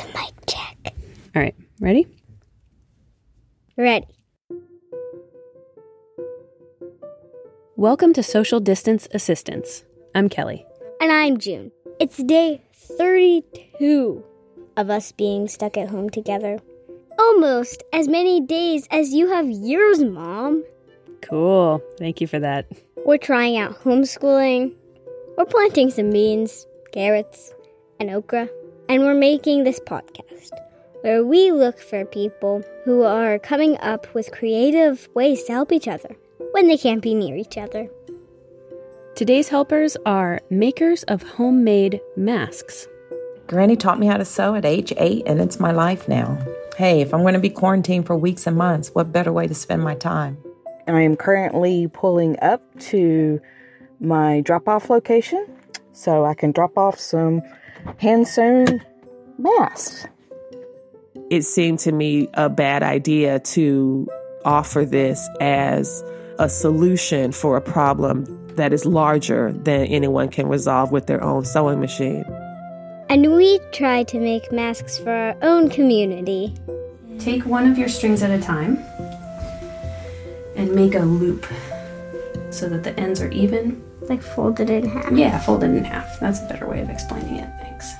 the mic check. All right, ready? Ready. Welcome to Social Distance Assistance. I'm Kelly. And I'm June. It's day 32 of us being stuck at home together. Almost as many days as you have years, Mom. Cool. Thank you for that. We're trying out homeschooling. We're planting some beans, carrots, and okra. And we're making this podcast where we look for people who are coming up with creative ways to help each other when they can't be near each other. Today's helpers are makers of homemade masks. Granny taught me how to sew at age eight, and it's my life now. Hey, if I'm going to be quarantined for weeks and months, what better way to spend my time? I am currently pulling up to my drop off location so I can drop off some hand sewn masks. It seemed to me a bad idea to offer this as a solution for a problem that is larger than anyone can resolve with their own sewing machine. And we try to make masks for our own community. Take one of your strings at a time and make a loop so that the ends are even. Like folded in half. Yeah, folded in half. That's a better way of explaining it. Thanks.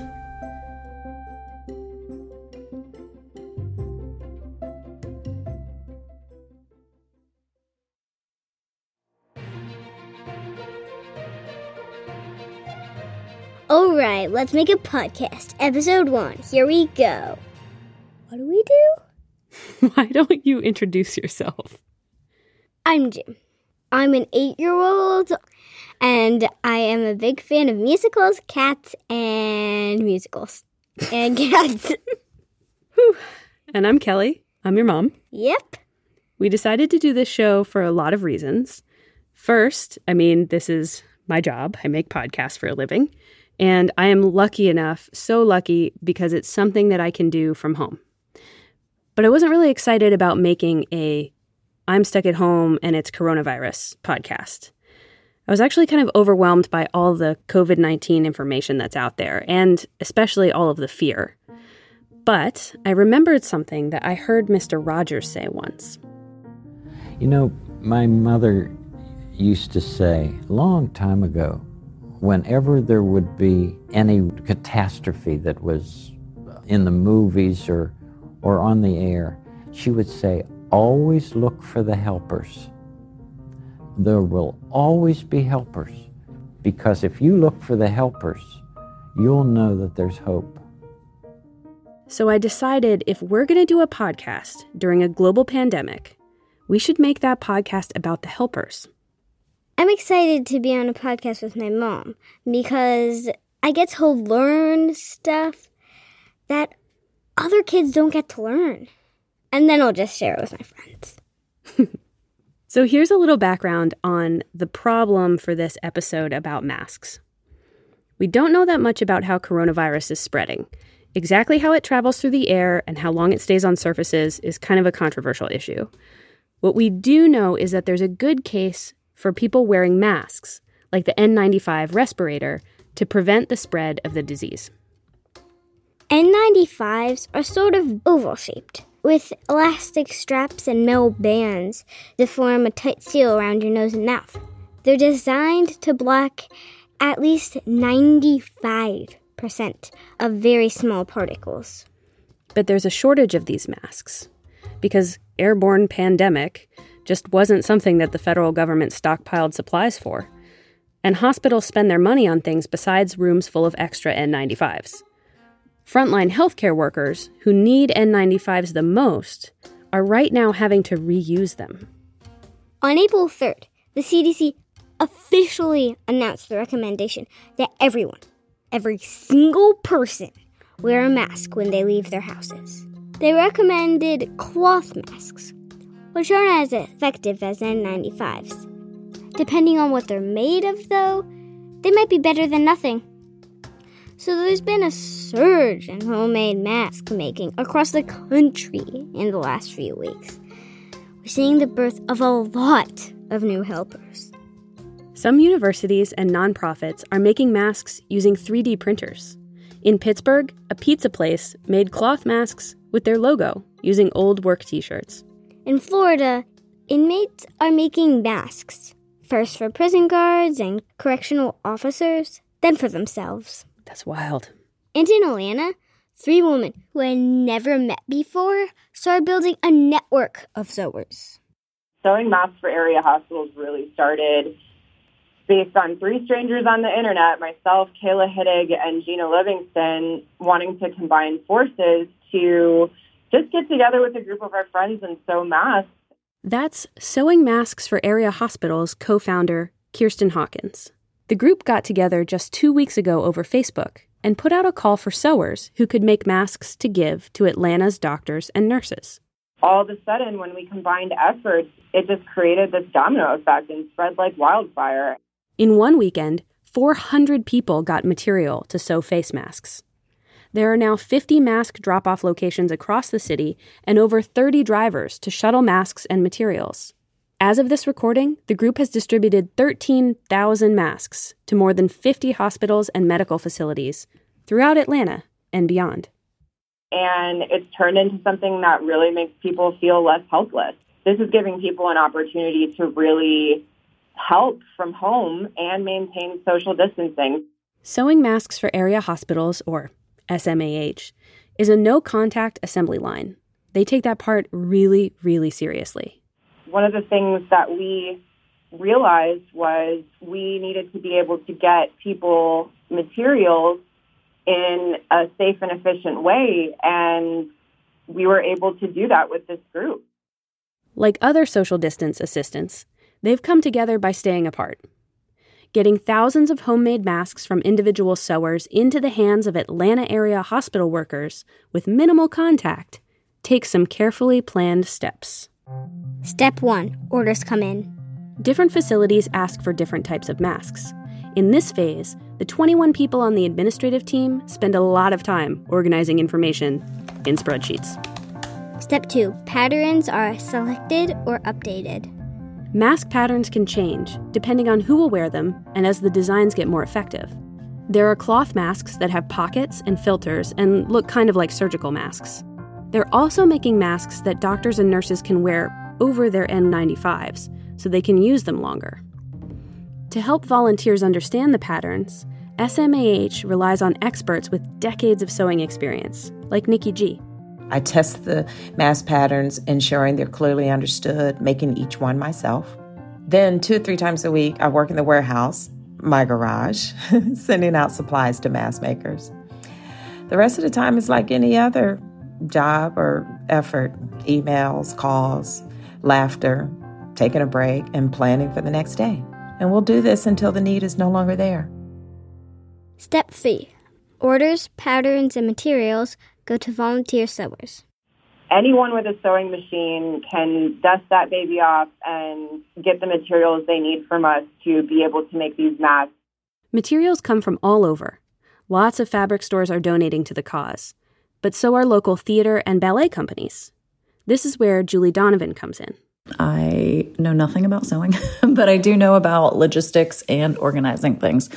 All right, let's make a podcast. Episode one. Here we go. What do we do? Why don't you introduce yourself? I'm Jim. I'm an eight year old, and I am a big fan of musicals, cats, and musicals. And cats. And I'm Kelly. I'm your mom. yep. We decided to do this show for a lot of reasons. First, I mean, this is my job. I make podcasts for a living. And I am lucky enough, so lucky, because it's something that I can do from home. But I wasn't really excited about making a I'm stuck at home and it's coronavirus podcast. I was actually kind of overwhelmed by all the COVID 19 information that's out there, and especially all of the fear. But I remembered something that I heard Mr. Rogers say once. You know, my mother used to say long time ago, whenever there would be any catastrophe that was in the movies or, or on the air, she would say, always look for the helpers. There will always be helpers, because if you look for the helpers, you'll know that there's hope. So I decided if we're going to do a podcast during a global pandemic, we should make that podcast about the helpers. I'm excited to be on a podcast with my mom because I get to learn stuff that other kids don't get to learn. And then I'll just share it with my friends. So here's a little background on the problem for this episode about masks. We don't know that much about how coronavirus is spreading. Exactly how it travels through the air and how long it stays on surfaces is kind of a controversial issue. What we do know is that there's a good case for people wearing masks, like the N95 respirator, to prevent the spread of the disease. N95s are sort of oval shaped, with elastic straps and metal bands that form a tight seal around your nose and mouth. They're designed to block at least 95% of very small particles. But there's a shortage of these masks because airborne pandemic just wasn't something that the federal government stockpiled supplies for. And hospitals spend their money on things besides rooms full of extra N95s. Frontline healthcare workers who need N95s the most are right now having to reuse them. On April 3rd, the CDC officially announced the recommendation that everyone, every single person, wear a mask when they leave their houses. They recommended cloth masks, which aren't as effective as N95s. Depending on what they're made of, though, they might be better than nothing. So there's been a surge in homemade mask making across the country in the last few weeks. We're seeing the birth of a lot of new helpers. Some universities and nonprofits are making masks using 3D printers. In Pittsburgh, a pizza place made cloth masks with their logo using old work t shirts. In Florida, inmates are making masks, first for prison guards and correctional officers, then for themselves. That's wild. And in Atlanta, three women who had never met before started building a network of sewers. Sewing masks for area hospitals really started based on three strangers on the internet, myself, Kayla Hittig, and Gina Livingston, wanting to combine forces to just get together with a group of our friends and sew masks. That's Sewing Masks for Area Hospitals co founder Kirsten Hawkins. The group got together just two weeks ago over Facebook and put out a call for sewers who could make masks to give to Atlanta's doctors and nurses. All of a sudden, when we combined efforts, it just created this domino effect and spread like wildfire. In one weekend, 400 people got material to sew face masks. There are now 50 mask drop off locations across the city and over 30 drivers to shuttle masks and materials. As of this recording, the group has distributed 13,000 masks to more than 50 hospitals and medical facilities throughout Atlanta and beyond. And it's turned into something that really makes people feel less helpless. This is giving people an opportunity to really help from home and maintain social distancing. Sewing Masks for Area Hospitals, or SMAH, is a no contact assembly line. They take that part really, really seriously. One of the things that we realized was we needed to be able to get people materials in a safe and efficient way, and we were able to do that with this group. Like other social distance assistants, They've come together by staying apart. Getting thousands of homemade masks from individual sewers into the hands of Atlanta area hospital workers with minimal contact takes some carefully planned steps. Step 1 Orders come in. Different facilities ask for different types of masks. In this phase, the 21 people on the administrative team spend a lot of time organizing information in spreadsheets. Step 2 Patterns are selected or updated. Mask patterns can change depending on who will wear them and as the designs get more effective. There are cloth masks that have pockets and filters and look kind of like surgical masks. They're also making masks that doctors and nurses can wear over their N95s so they can use them longer. To help volunteers understand the patterns, SMAH relies on experts with decades of sewing experience, like Nikki G. I test the mask patterns, ensuring they're clearly understood, making each one myself. Then, two or three times a week, I work in the warehouse, my garage, sending out supplies to mask makers. The rest of the time is like any other job or effort emails, calls, laughter, taking a break, and planning for the next day. And we'll do this until the need is no longer there. Step 3 Orders, patterns, and materials go to volunteer sewers. Anyone with a sewing machine can dust that baby off and get the materials they need from us to be able to make these masks. Materials come from all over. Lots of fabric stores are donating to the cause, but so are local theater and ballet companies. This is where Julie Donovan comes in. I know nothing about sewing, but I do know about logistics and organizing things.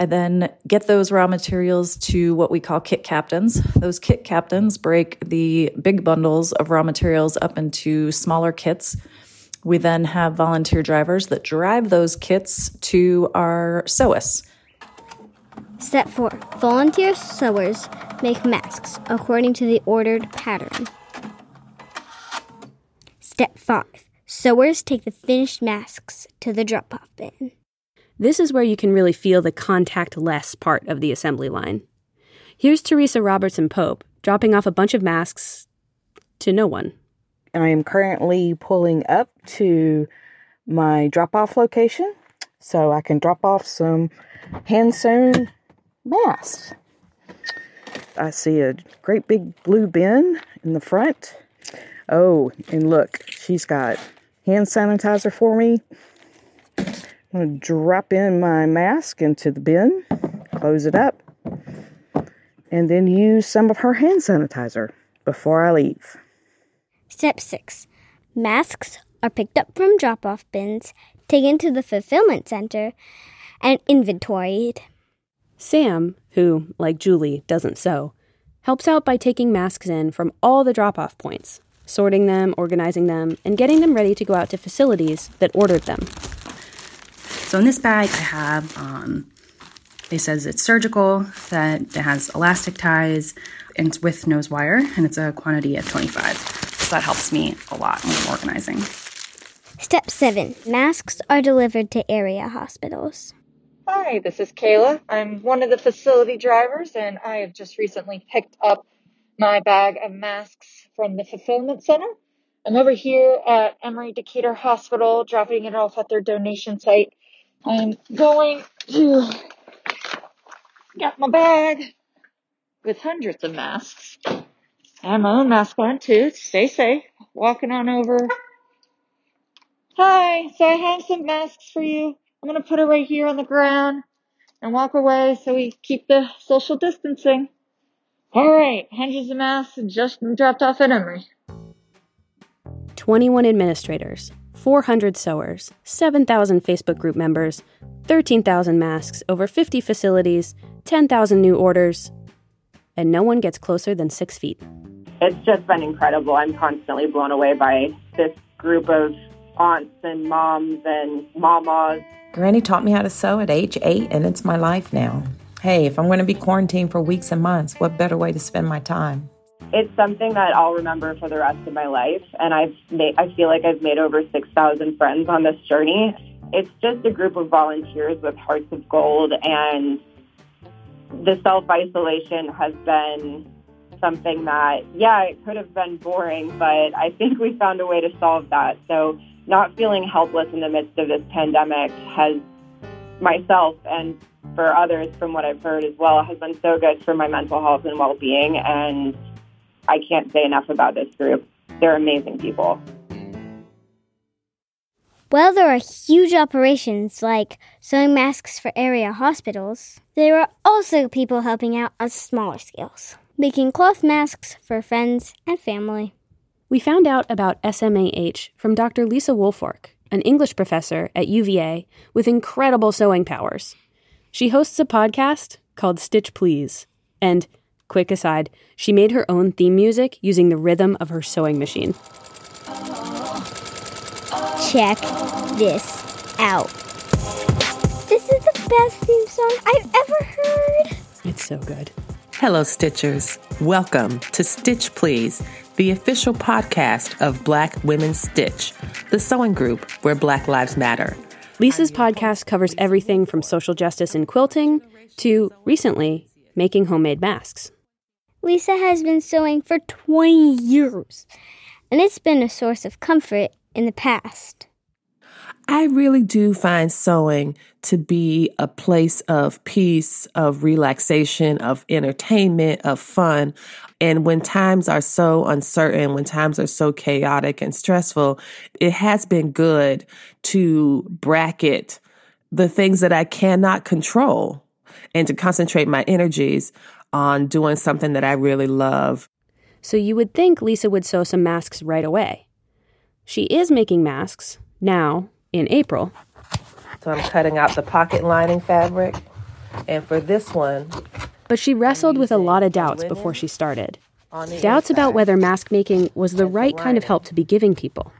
I then get those raw materials to what we call kit captains. Those kit captains break the big bundles of raw materials up into smaller kits. We then have volunteer drivers that drive those kits to our sewists. Step 4 Volunteer sewers make masks according to the ordered pattern. Step 5 Sewers take the finished masks to the drop off bin. This is where you can really feel the contact less part of the assembly line. Here's Teresa Robertson Pope dropping off a bunch of masks to no one. I am currently pulling up to my drop off location so I can drop off some hand sewn masks. I see a great big blue bin in the front. Oh, and look, she's got hand sanitizer for me I'm going to drop in my mask into the bin, close it up, and then use some of her hand sanitizer before I leave. Step 6 Masks are picked up from drop off bins, taken to the fulfillment center, and inventoried. Sam, who, like Julie, doesn't sew, helps out by taking masks in from all the drop off points, sorting them, organizing them, and getting them ready to go out to facilities that ordered them. So in this bag, I have, um, it says it's surgical, that it has elastic ties, and it's with nose wire, and it's a quantity of 25. So that helps me a lot when I'm organizing. Step 7 Masks are delivered to area hospitals. Hi, this is Kayla. I'm one of the facility drivers, and I have just recently picked up my bag of masks from the fulfillment center. I'm over here at Emory Decatur Hospital dropping it off at their donation site. I'm going to get my bag with hundreds of masks and my own mask on too. Stay safe. Walking on over Hi, so I have some masks for you. I'm going to put it right here on the ground and walk away so we keep the social distancing. All right, hundreds of masks just dropped off at Emory. 21 administrators, 400 sewers, 7,000 Facebook group members, 13,000 masks, over 50 facilities, 10,000 new orders, and no one gets closer than six feet. It's just been incredible. I'm constantly blown away by this group of aunts and moms and mamas. Granny taught me how to sew at age eight, and it's my life now. Hey, if I'm going to be quarantined for weeks and months, what better way to spend my time? It's something that I'll remember for the rest of my life, and I've made, I feel like I've made over 6,000 friends on this journey. It's just a group of volunteers with hearts of gold, and the self isolation has been something that, yeah, it could have been boring, but I think we found a way to solve that. So not feeling helpless in the midst of this pandemic has myself and for others from what I've heard as well has been so good for my mental health and well-being and I can't say enough about this group. They're amazing people. While there are huge operations like sewing masks for area hospitals, there are also people helping out on smaller scales, making cloth masks for friends and family. We found out about SMAH from Dr. Lisa Woolfork, an English professor at UVA with incredible sewing powers. She hosts a podcast called Stitch Please. And, quick aside, she made her own theme music using the rhythm of her sewing machine. Check this out. This is the best theme song I've ever heard. It's so good. Hello, Stitchers. Welcome to Stitch Please, the official podcast of Black Women Stitch, the sewing group where Black Lives Matter. Lisa's podcast covers everything from social justice in quilting to, recently, making homemade masks. Lisa has been sewing for 20 years, and it's been a source of comfort in the past. I really do find sewing to be a place of peace, of relaxation, of entertainment, of fun. And when times are so uncertain, when times are so chaotic and stressful, it has been good to bracket the things that I cannot control and to concentrate my energies on doing something that I really love. So you would think Lisa would sew some masks right away. She is making masks now in April. So I'm cutting out the pocket lining fabric. And for this one, But she wrestled with a lot of doubts before she started. Doubts about whether mask making was the right kind of help to be giving people.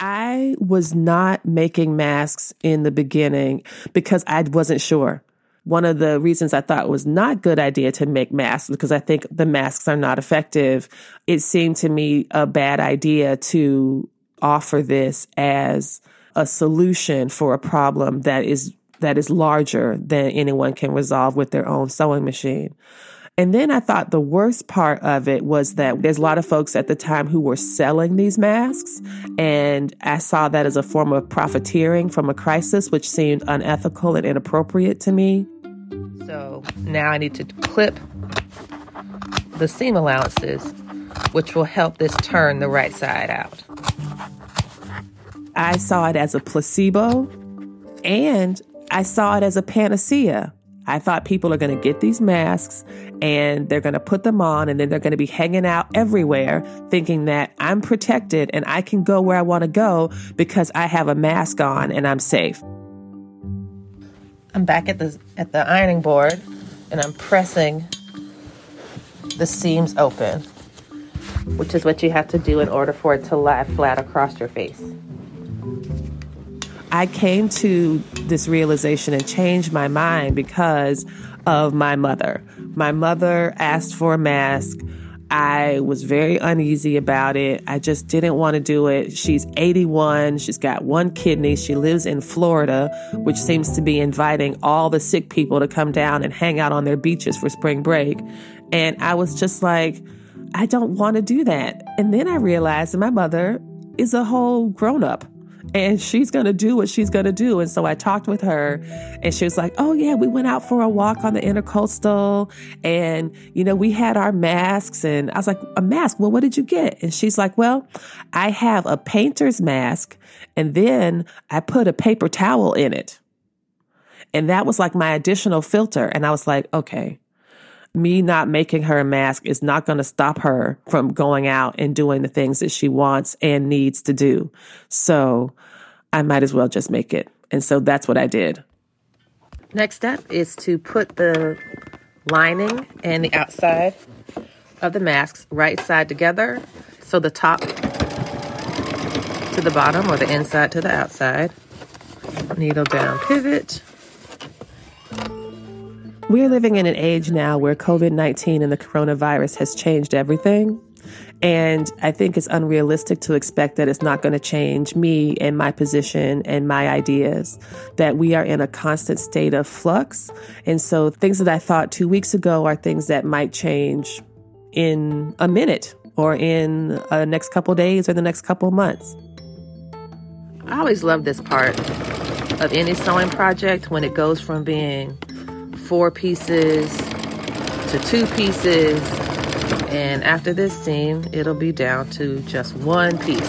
I was not making masks in the beginning because I wasn't sure. One of the reasons I thought it was not a good idea to make masks because I think the masks are not effective. It seemed to me a bad idea to offer this as a solution for a problem that is that is larger than anyone can resolve with their own sewing machine. And then I thought the worst part of it was that there's a lot of folks at the time who were selling these masks. And I saw that as a form of profiteering from a crisis, which seemed unethical and inappropriate to me. Now I need to clip the seam allowances, which will help this turn the right side out. I saw it as a placebo and I saw it as a panacea. I thought people are going to get these masks and they're going to put them on and then they're going to be hanging out everywhere thinking that I'm protected and I can go where I want to go because I have a mask on and I'm safe. I'm back at the at the ironing board and I'm pressing the seams open, which is what you have to do in order for it to lie flat across your face. I came to this realization and changed my mind because of my mother. My mother asked for a mask. I was very uneasy about it. I just didn't want to do it. She's 81. She's got one kidney. She lives in Florida, which seems to be inviting all the sick people to come down and hang out on their beaches for spring break. And I was just like, I don't want to do that. And then I realized that my mother is a whole grown up and she's going to do what she's going to do. And so I talked with her and she was like, Oh yeah, we went out for a walk on the intercoastal and, you know, we had our masks and I was like, a mask? Well, what did you get? And she's like, well, I have a painter's mask and then I put a paper towel in it. And that was like my additional filter. And I was like, okay, me not making her a mask is not going to stop her from going out and doing the things that she wants and needs to do. So I might as well just make it. And so that's what I did. Next step is to put the lining and the outside of the masks right side together. So the top to the bottom or the inside to the outside. Needle down pivot. We're living in an age now where COVID 19 and the coronavirus has changed everything. And I think it's unrealistic to expect that it's not going to change me and my position and my ideas, that we are in a constant state of flux. And so things that I thought two weeks ago are things that might change in a minute or in the uh, next couple days or the next couple months. I always love this part of any sewing project when it goes from being four pieces to two pieces. And after this seam, it'll be down to just one piece.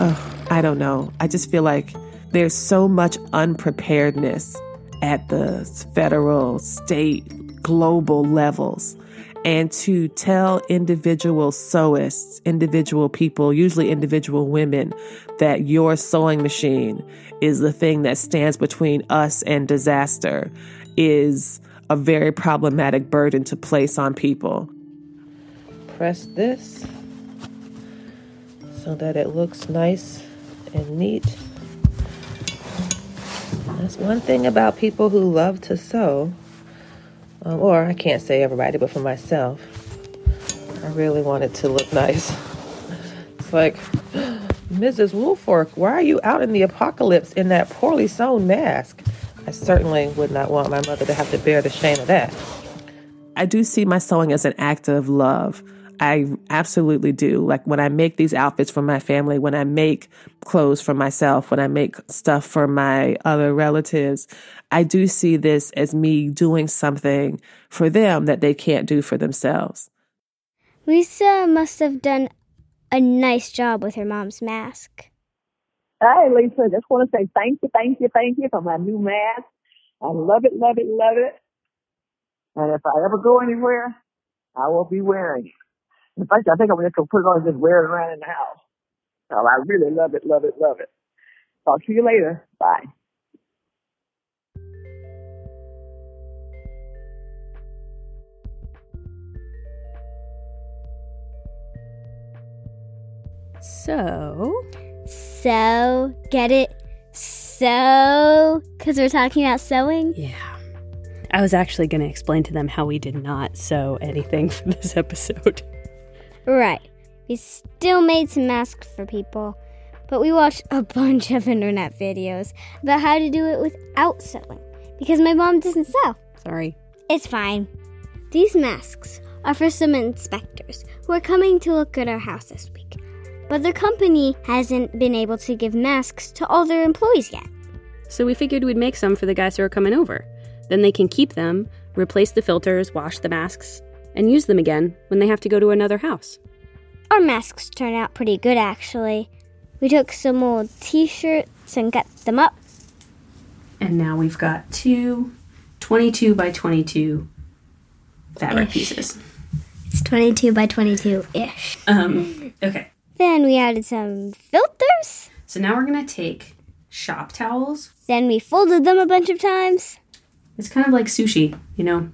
Oh, I don't know. I just feel like there's so much unpreparedness at the federal, state, global levels. And to tell individual sewists, individual people, usually individual women, that your sewing machine is the thing that stands between us and disaster is a very problematic burden to place on people. Press this so that it looks nice and neat. That's one thing about people who love to sew, um, or I can't say everybody, but for myself, I really want it to look nice. It's like, Mrs. Woolfork, why are you out in the apocalypse in that poorly sewn mask? I certainly would not want my mother to have to bear the shame of that. I do see my sewing as an act of love. I absolutely do. Like when I make these outfits for my family, when I make clothes for myself, when I make stuff for my other relatives, I do see this as me doing something for them that they can't do for themselves. Lisa must have done a nice job with her mom's mask. Hey, Lisa, just want to say thank you, thank you, thank you for my new mask. I love it, love it, love it. And if I ever go anywhere, I will be wearing it. In fact, I think I'm just going to put it on and just wear it around in the house. So I really love it, love it, love it. Talk to you later. Bye. So, so, get it? So, because we're talking about sewing? Yeah. I was actually going to explain to them how we did not sew anything for this episode. Right. We still made some masks for people, but we watched a bunch of internet videos about how to do it without sewing because my mom doesn't sew. Sorry. It's fine. These masks are for some inspectors who are coming to look at our house this week but the company hasn't been able to give masks to all their employees yet. So we figured we'd make some for the guys who are coming over. Then they can keep them, replace the filters, wash the masks, and use them again when they have to go to another house. Our masks turn out pretty good, actually. We took some old t shirts and cut them up. And now we've got two 22 by 22 fabric Ish. pieces. It's 22 by 22 ish. Um, okay. Then we added some filters. So now we're going to take shop towels. Then we folded them a bunch of times. It's kind of like sushi, you know.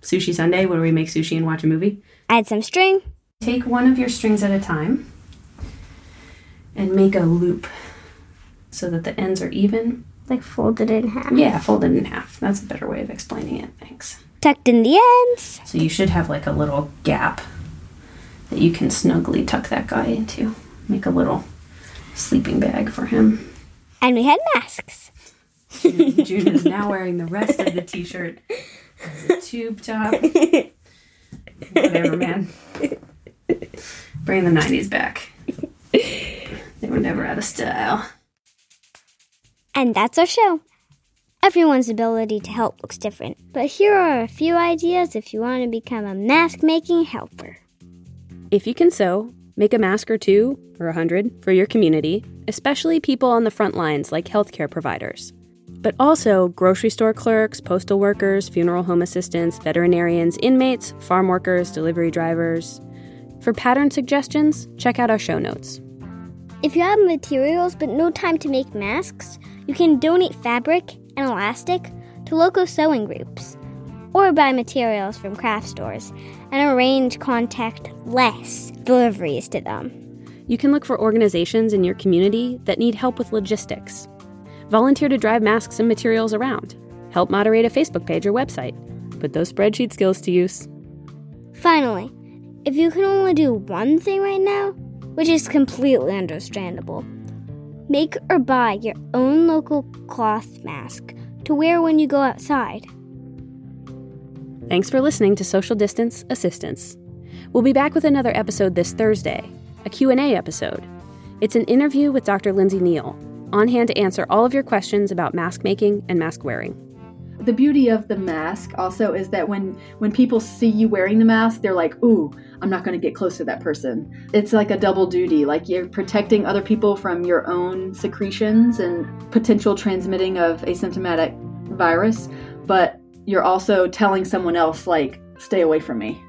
sushi Sunday where we make sushi and watch a movie? Add some string. Take one of your strings at a time and make a loop so that the ends are even. Like folded in half. Yeah, folded in half. That's a better way of explaining it. Thanks. Tucked in the ends. So you should have like a little gap that you can snugly tuck that guy into. Make a little sleeping bag for him. And we had masks. June is now wearing the rest of the t shirt tube top. Whatever, man. Bring the 90s back. They were never out of style. And that's our show. Everyone's ability to help looks different, but here are a few ideas if you want to become a mask making helper. If you can sew, make a mask or two or a hundred for your community, especially people on the front lines like healthcare providers. But also grocery store clerks, postal workers, funeral home assistants, veterinarians, inmates, farm workers, delivery drivers. For pattern suggestions, check out our show notes. If you have materials but no time to make masks, you can donate fabric and elastic to local sewing groups, or buy materials from craft stores and arrange contact-less deliveries to them. You can look for organizations in your community that need help with logistics. Volunteer to drive masks and materials around. Help moderate a Facebook page or website. Put those spreadsheet skills to use. Finally, if you can only do one thing right now, which is completely understandable, make or buy your own local cloth mask to wear when you go outside. Thanks for listening to Social Distance Assistance. We'll be back with another episode this Thursday, a Q&A episode. It's an interview with Dr. Lindsay Neal, on hand to answer all of your questions about mask making and mask wearing. The beauty of the mask also is that when when people see you wearing the mask, they're like, "Ooh, I'm not going to get close to that person." It's like a double duty. Like you're protecting other people from your own secretions and potential transmitting of asymptomatic virus, but you're also telling someone else like, "Stay away from me."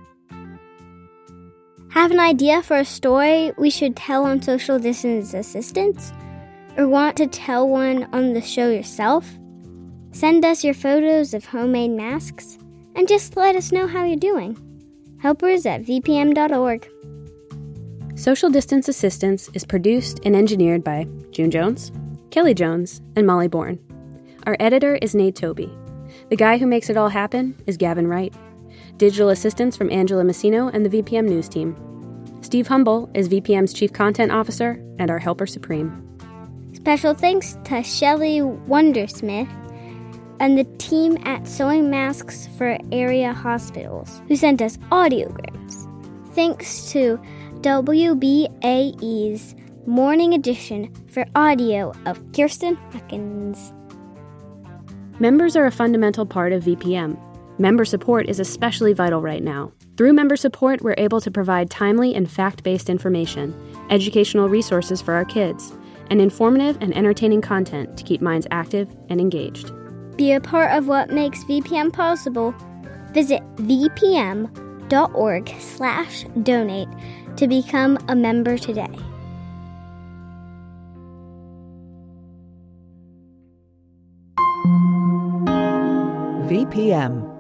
Have an idea for a story we should tell on social distance assistance? Or want to tell one on the show yourself? Send us your photos of homemade masks and just let us know how you're doing. Helpers at vpm.org. Social Distance Assistance is produced and engineered by June Jones, Kelly Jones, and Molly Bourne. Our editor is Nate Toby. The guy who makes it all happen is Gavin Wright. Digital assistance from Angela Messino and the VPM News team. Steve Humble is VPM's Chief Content Officer and our Helper Supreme. Special thanks to Shelley Wondersmith and the team at Sewing Masks for Area Hospitals who sent us audiograms. Thanks to WABE's Morning Edition for audio of Kirsten Hawkins. Members are a fundamental part of VPM. Member support is especially vital right now. Through member support, we're able to provide timely and fact based information, educational resources for our kids, and informative and entertaining content to keep minds active and engaged. Be a part of what makes VPM possible. Visit vpm.org slash donate to become a member today. VPM